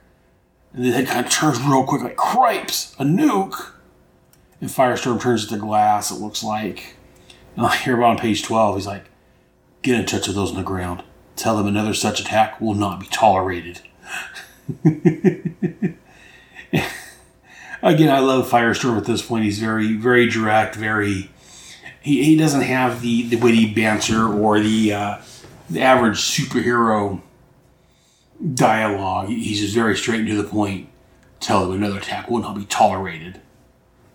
And then it kind of turns real quick, like, cripes, a nuke. And Firestorm turns to glass, it looks like. And I hear about on page 12, he's like, get in touch with those on the ground. Tell them another such attack will not be tolerated. Again, I love Firestorm at this point. He's very, very direct, very. He, he doesn't have the, the witty banter or the, uh, the average superhero dialogue. He's just very straight and to the point. Tell them another attack will not be tolerated.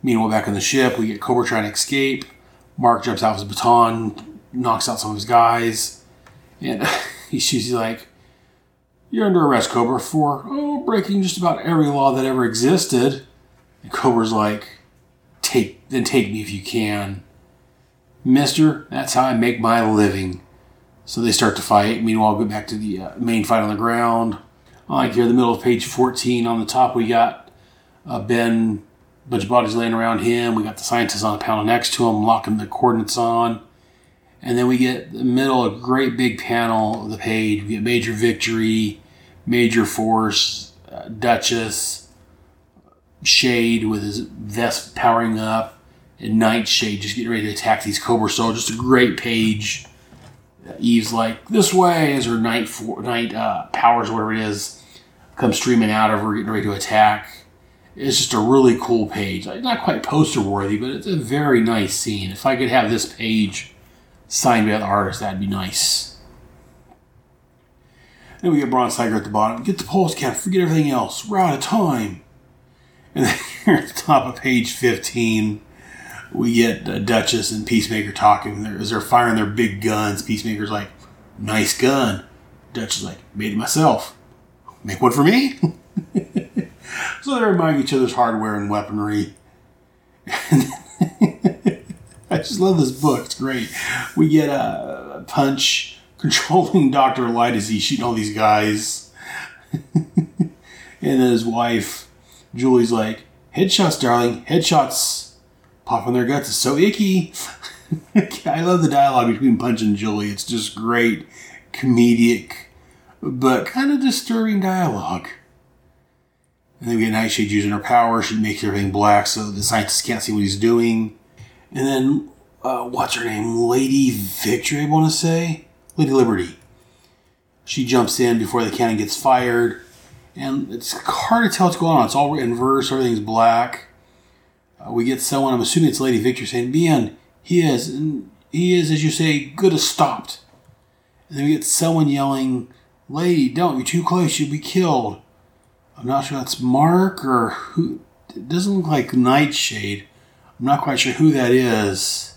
Meanwhile, back on the ship, we get Kobra trying to escape. Mark jumps out off his baton, knocks out some of his guys, and he's usually like, "You're under arrest, Kobra, for oh breaking just about every law that ever existed." And Kobra's like, "Take then take me if you can, Mister. That's how I make my living." So they start to fight. Meanwhile, go back to the uh, main fight on the ground. Like here, the middle of page 14, on the top, we got uh, Ben, a bunch of bodies laying around him. We got the scientist on the panel next to him, locking the coordinates on. And then we get the middle, a great big panel of the page. We get Major Victory, Major Force, uh, Duchess, Shade with his vest powering up, and Nightshade just getting ready to attack these Kobra soldiers. Just a great page. Eve's like this way as her night for night uh, powers, whatever it is, come streaming out of her, getting ready to attack. It's just a really cool page. Not quite poster worthy, but it's a very nice scene. If I could have this page signed by the artist, that'd be nice. Then we get Tiger at the bottom. Get the pulse cap. Forget everything else. We're out of time. And then here at the top of page 15, we get uh, Duchess and Peacemaker talking They're- as they're firing their big guns. Peacemaker's like, "Nice gun." Duchess is like, "Made it myself. Make one for me." so they're admiring each other's hardware and weaponry. I just love this book. It's great. We get a punch controlling Doctor Light as he's shooting all these guys, and his wife Jewelee's like, "Headshots, darling. Headshots." Popping their guts is so icky. I love the dialogue between Punch and Jewelee. It's just great, comedic, but kind of disturbing dialogue. And then we get Nightshade using her power. She makes everything black so the scientists can't see what he's doing. And then, uh, what's her name? Lady Victory, I want to say? Lady Liberty. She jumps in before the cannon gets fired. And it's hard to tell what's going on. It's all in verse, everything's black. Uh, we get someone, I'm assuming it's Lady Victor, saying, Bien, he is, he is, as you say, good as stopped. And then we get someone yelling, Lady, don't, you're too close, you'll be killed. I'm not sure that's Mark or who. It doesn't look like Nightshade. I'm not quite sure who that is.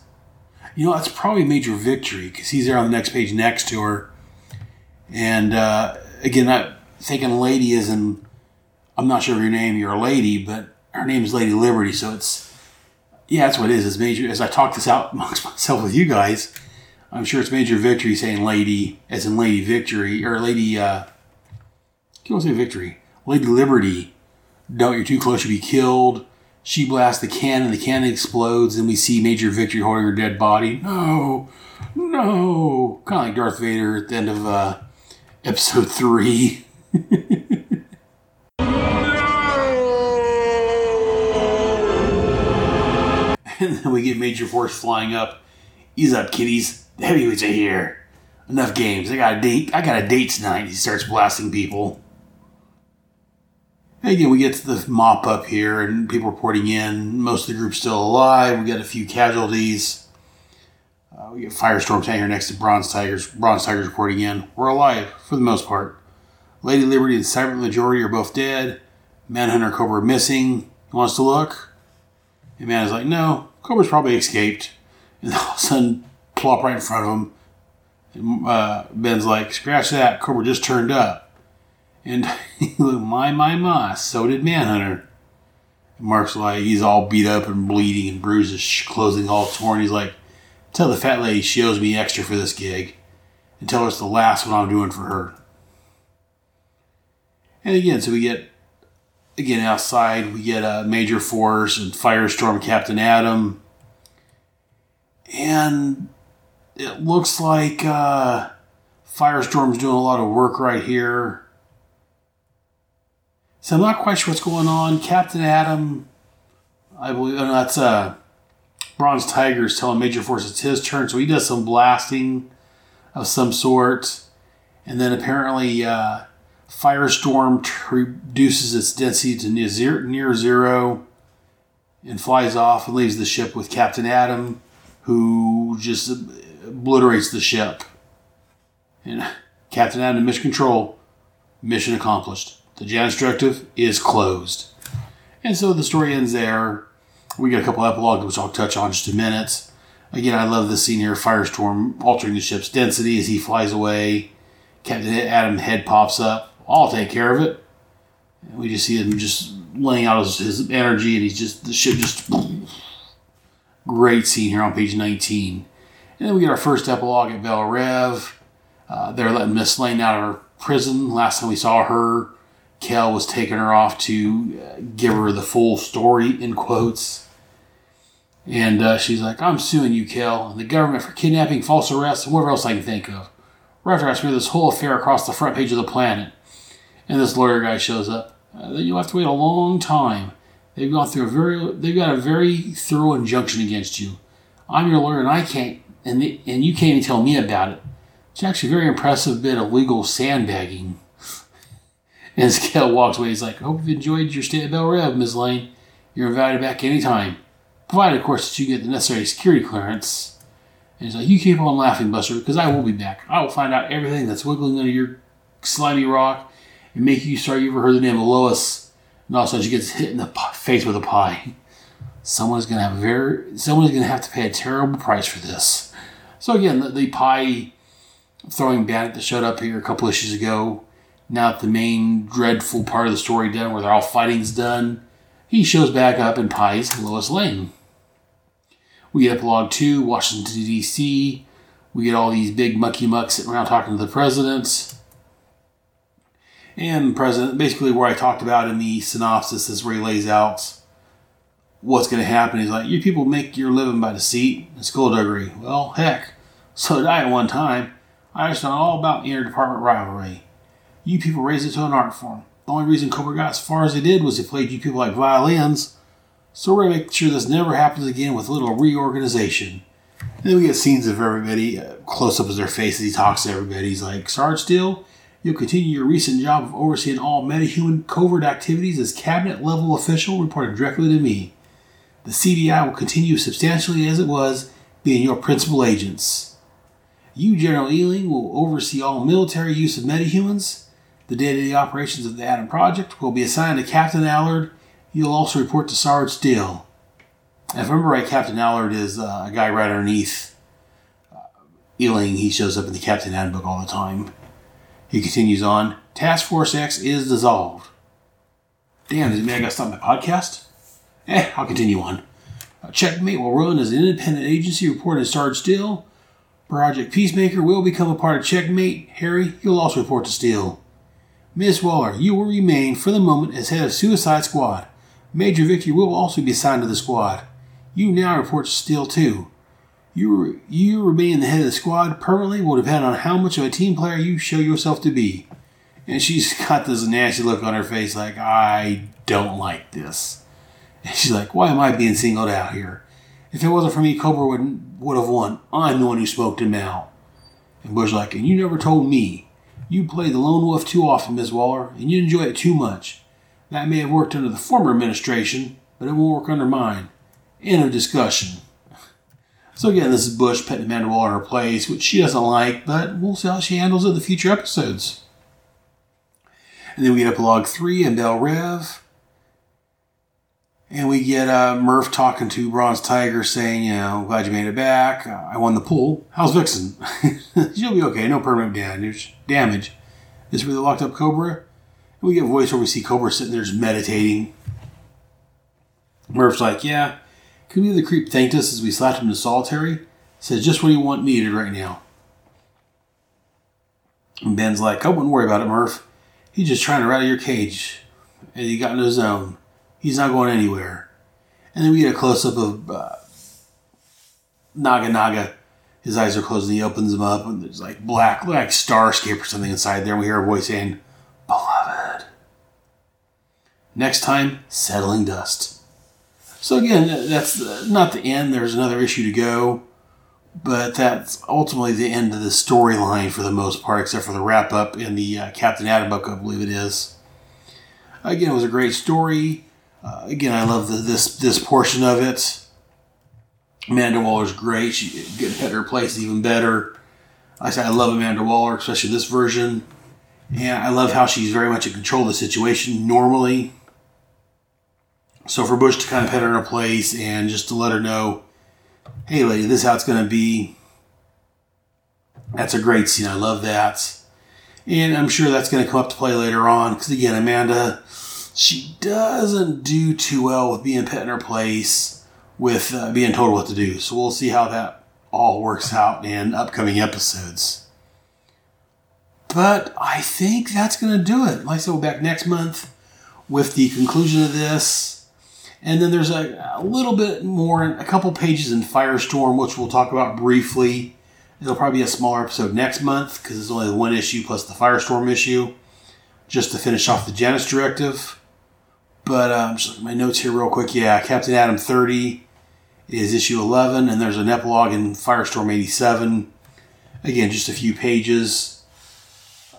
You know, that's probably Major Victory because he's there on the next page next to her. And uh, again, not thinking Lady is in. I'm not sure of your name, you're a lady, but her name is Lady Liberty, so it's yeah, that's what it is. It's major. As I talk this out amongst myself with you guys, I'm sure it's Major Victory saying Lady, as in Lady Victory or Lady. uh Can't say Victory. Lady Liberty. Don't you're too close, you'll be killed. She blasts the cannon, the cannon explodes, and we see Major Victory holding her dead body. No, no, kind of like Darth Vader at the end of uh, Episode Three. And then we get Major Force flying up. Ease up, kiddies. The heavyweights are here. Enough games. I got a date. I got a date tonight. He starts blasting people. And again, we get to the mop up here, and people reporting in. Most of the group's still alive. We got a few casualties. Uh, we get Firestorm Tanker next to Bronze Tigers. Bronze Tigers reporting in. We're alive for the most part. Lady Liberty and Silent Majority are both dead. Manhunter Kobra missing. He wants to look. And man is like, no, Kobra's probably escaped. And all of a sudden, plop right in front of him. And, uh, Ben's like, scratch that, Kobra just turned up. And my, my, my, so did Manhunter. And Mark's like, he's all beat up and bleeding and bruises, clothing all torn. He's like, tell the fat lady she owes me extra for this gig. And tell her it's the last one I'm doing for her. And again, so we get again outside we get a major force and firestorm captain atom. And it looks like uh, firestorm's doing a lot of work right here. So i'm not quite sure what's going on. Captain atom i believe no, that's uh, bronze tigers telling major force it's his turn so he does some blasting of some sort. And then apparently uh, Firestorm reduces its density to near zero, near zero and flies off and leaves the ship with Captain Atom, who just obliterates the ship. And Captain Atom, mission control, mission accomplished. The Janus Directive is closed. And so the story ends there. We get a couple epilogues, which I'll touch on in just a minute. Again, I love this scene here. Firestorm altering the ship's density as he flies away. Captain Atom head pops up. I'll take care of it. And we just see him just laying out his, his energy, and he's just the ship just great scene here on page 19. And then we get our first epilogue at Belle Reve. Uh, they're letting Miss Lane out of her prison. Last time we saw her, Kel was taking her off to uh, give her the full story in quotes. And uh, she's like, I'm suing you, Kel, and the government for kidnapping, false arrest, and whatever else I can think of. Roger, I smear this whole affair across the front page of the planet. And this lawyer guy shows up. Uh, you'll have to wait a long time. They've gone through a very, they've got a very thorough injunction against you. I'm your lawyer, and I can't, and the, and you can't even tell me about it. It's actually a very impressive bit of legal sandbagging. And Kel walks away, he's like, Hope you've enjoyed your stay at Belle Reve, Ms. Lane. You're invited back anytime. Provided, of course, that you get the necessary security clearance. And he's like, You keep on laughing, Buster, because I will be back. I will find out everything that's wiggling under your slimy rock and make you sorry you ever heard the name of Lois. And all of a sudden she gets hit in the face with a pie. Someone's gonna have a very someone's gonna have to pay a terrible price for this. So again, the, the pie throwing bandit that showed up here a couple issues ago. Now that the main dreadful part of the story done, where they're all fighting's done, he shows back up and Pie's Lois Lane. We get epilogue two, Washington D.C. We get all these big mucky mucks sitting around talking to the president. And the president, basically, where I talked about in the synopsis, is where he lays out what's going to happen. He's like, You people make your living by deceit and skullduggery. Well, heck, so did I at one time. I understand all about interdepartment rivalry. You people raised it to an art form. The only reason Kobra got as far as they did was they played you people like violins. So we're going to make sure this never happens again with a little reorganization. And then we get scenes of everybody, uh, close up of their faces. He talks to everybody. He's like, Sarge Steele, you'll continue your recent job of overseeing all metahuman covert activities as cabinet level official, reported directly to me. The CBI will continue substantially as it was, being your principal agents. You, General Eiling, will oversee all military use of metahumans. The day to day operations of the Atom Project will be assigned to Captain Allard. You'll also report to Sarge Steele. If I remember right, Captain Allard is uh, a guy right underneath uh, Eiling. He shows up in the Captain Handbook all the time. He continues on. Task Force X is dissolved. Damn, does it mean I got to stop my podcast? Eh, I'll continue on. Uh, Checkmate will run as an independent agency reporting to Sarge Steele. Project Peacemaker will become a part of Checkmate. Harry, you'll also report to Steele. Miss Waller, you will remain for the moment as head of Suicide Squad. Major Victory will also be assigned to the squad. You now report to Steele too. You, you remaining the head of the squad permanently will depend on how much of a team player you show yourself to be. And she's got this nasty look on her face like, I don't like this. And she's like, why am I being singled out here? If it wasn't for me, Kobra would, would have won. I'm the one who smoked him out. And Bush like, and you never told me. You played the lone wolf too often, Miss Waller, and you enjoy it too much. That may have worked under the former administration, but it won't work under mine. End of discussion. So again, this is Bush putting Amanda Waller in her place, which she doesn't like, but we'll see how she handles it in the future episodes. And then we get epilogue three and Belle Reve. And we get uh, Murph talking to Bronze Tiger saying, you know, glad you made it back. Uh, I won the pool. How's Vixen? She'll be okay. No permanent damage. Damage. This they locked up Kobra. And we get a voice where we see Kobra sitting there just meditating. Murph's like, yeah, be the creep thanked us as we slapped him to solitary. Says just what you want needed right now. And Ben's like, I wouldn't worry about it, Murph. He's just trying to rattle your cage. And he got in his zone. He's not going anywhere. And then we get a close up of uh, Naga Naga. His eyes are closed and he opens them up, and there's like black, like Starscape or something inside there. And we hear a voice saying, Beloved. Next time, settling dust. So again, that's not the end. There's another issue to go, but that's ultimately the end of the storyline for the most part, except for the wrap up in the uh, Captain Atom book, I believe it is. Again, it was a great story. Uh, again, I love the, this this portion of it. Amanda Waller's great. She getting better place even better. I said I love Amanda Waller, especially this version. And I love how she's very much in control of the situation normally. So for Bush to kind of put her in her place and just to let her know hey, lady, this is how it's going to be. That's a great scene. I love that. And I'm sure that's going to come up to play later on. Because again, Amanda, she doesn't do too well with being put in her place, with uh, being told what to do. So we'll see how that all works out in upcoming episodes. But I think that's going to do it. Like I said, we'll back next month with the conclusion of this. And then there's a, a little bit more, a couple pages in Firestorm, which we'll talk about briefly. It'll probably be a smaller episode next month because it's only one issue plus the Firestorm issue, just to finish off the Janus Directive. But I'm just looking at my notes here real quick. Yeah, Captain Atom 30 is issue 11, and there's an epilogue in Firestorm 87. Again, just a few pages,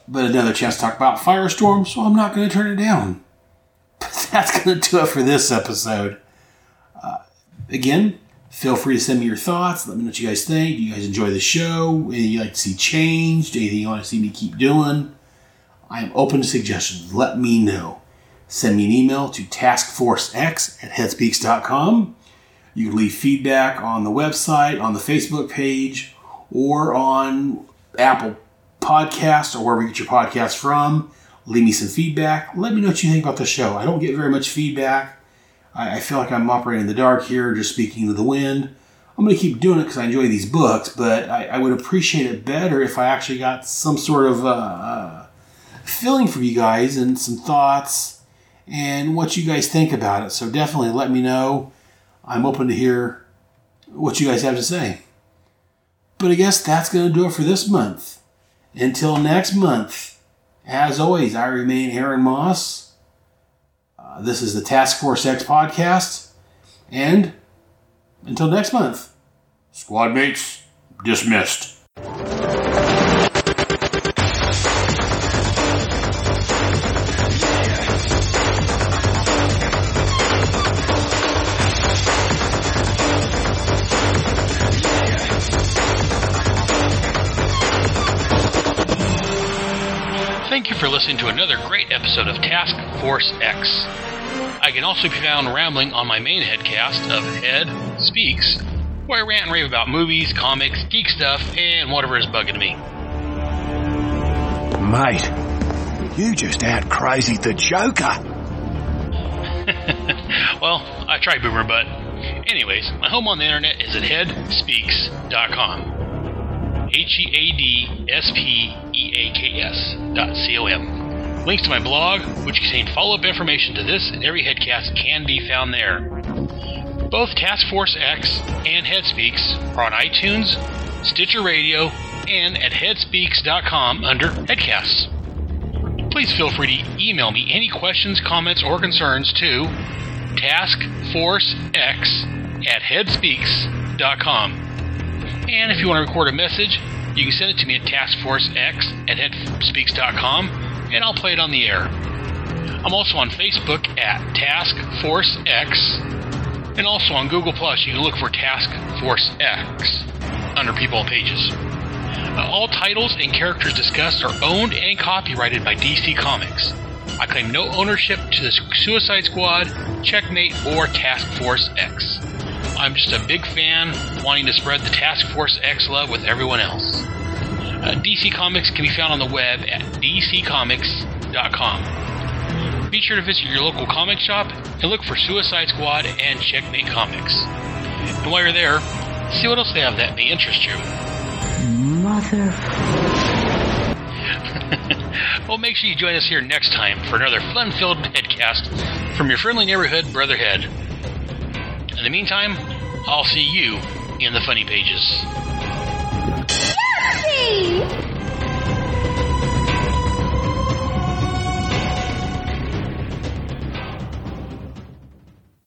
but another chance to talk about Firestorm, so I'm not going to turn it down. That's going to do it for this episode. Uh, again, feel free to send me your thoughts. Let me know what you guys think. Do you guys enjoy the show? Anything you'd like to see changed? Anything you want to see me keep doing? I am open to suggestions. Let me know. Send me an email to taskforcex at headspeaks.com. You can leave feedback on the website, on the Facebook page, or on Apple Podcasts or wherever you get your podcasts from. Leave me some feedback. Let me know what you think about the show. I don't get very much feedback. I, I feel like I'm operating in the dark here, just speaking to the wind. I'm going to keep doing it because I enjoy these books, but I, I, would appreciate it better if I actually got some sort of uh, uh, feeling from you guys and some thoughts and what you guys think about it. So definitely let me know. I'm open to hear what you guys have to say. But I guess that's going to do it for this month. Until next month. As always, I remain Aaron Moss. Uh, this is the Task Force X podcast. And until next month, squad mates dismissed. Thank you for listening to another great episode of Task Force X. I can also be found rambling on my main headcast of Head Speaks, where I rant and rave about movies, comics, geek stuff, and whatever is bugging me. Mate, you just out crazy the Joker. well, I try boomer, but anyways, my home on the internet is at headspeaks.com. H E A D S P E A K S dot C O M. Links to my blog, which contain follow up information to this and every headcast, can be found there. Both Task Force X and Headspeaks are on iTunes, Stitcher Radio, and at headspeaks.com under Headcasts. Please feel free to email me any questions, comments, or concerns to taskforcex at headspeaks.com. And if you want to record a message, you can send it to me at taskforcex at headspeaks.com and I'll play it on the air. I'm also on Facebook at Task Force X and also on Google Plus. You can look for Task Force X under people and pages. Uh, all titles and characters discussed are owned and copyrighted by DC Comics. I claim no ownership to the Suicide Squad, Checkmate, or Task Force X. I'm just a big fan wanting to spread the Task Force X love with everyone else. Uh, DC Comics can be found on the web at dccomics.com. Be sure to visit your local comic shop and look for Suicide Squad and Checkmate Comics. And while you're there, see what else they have that may interest you. Mother. well, make sure you join us here next time for another fun filled headcast from your friendly neighborhood Brotherhead. In the meantime, I'll see you in the funny pages. Yippee!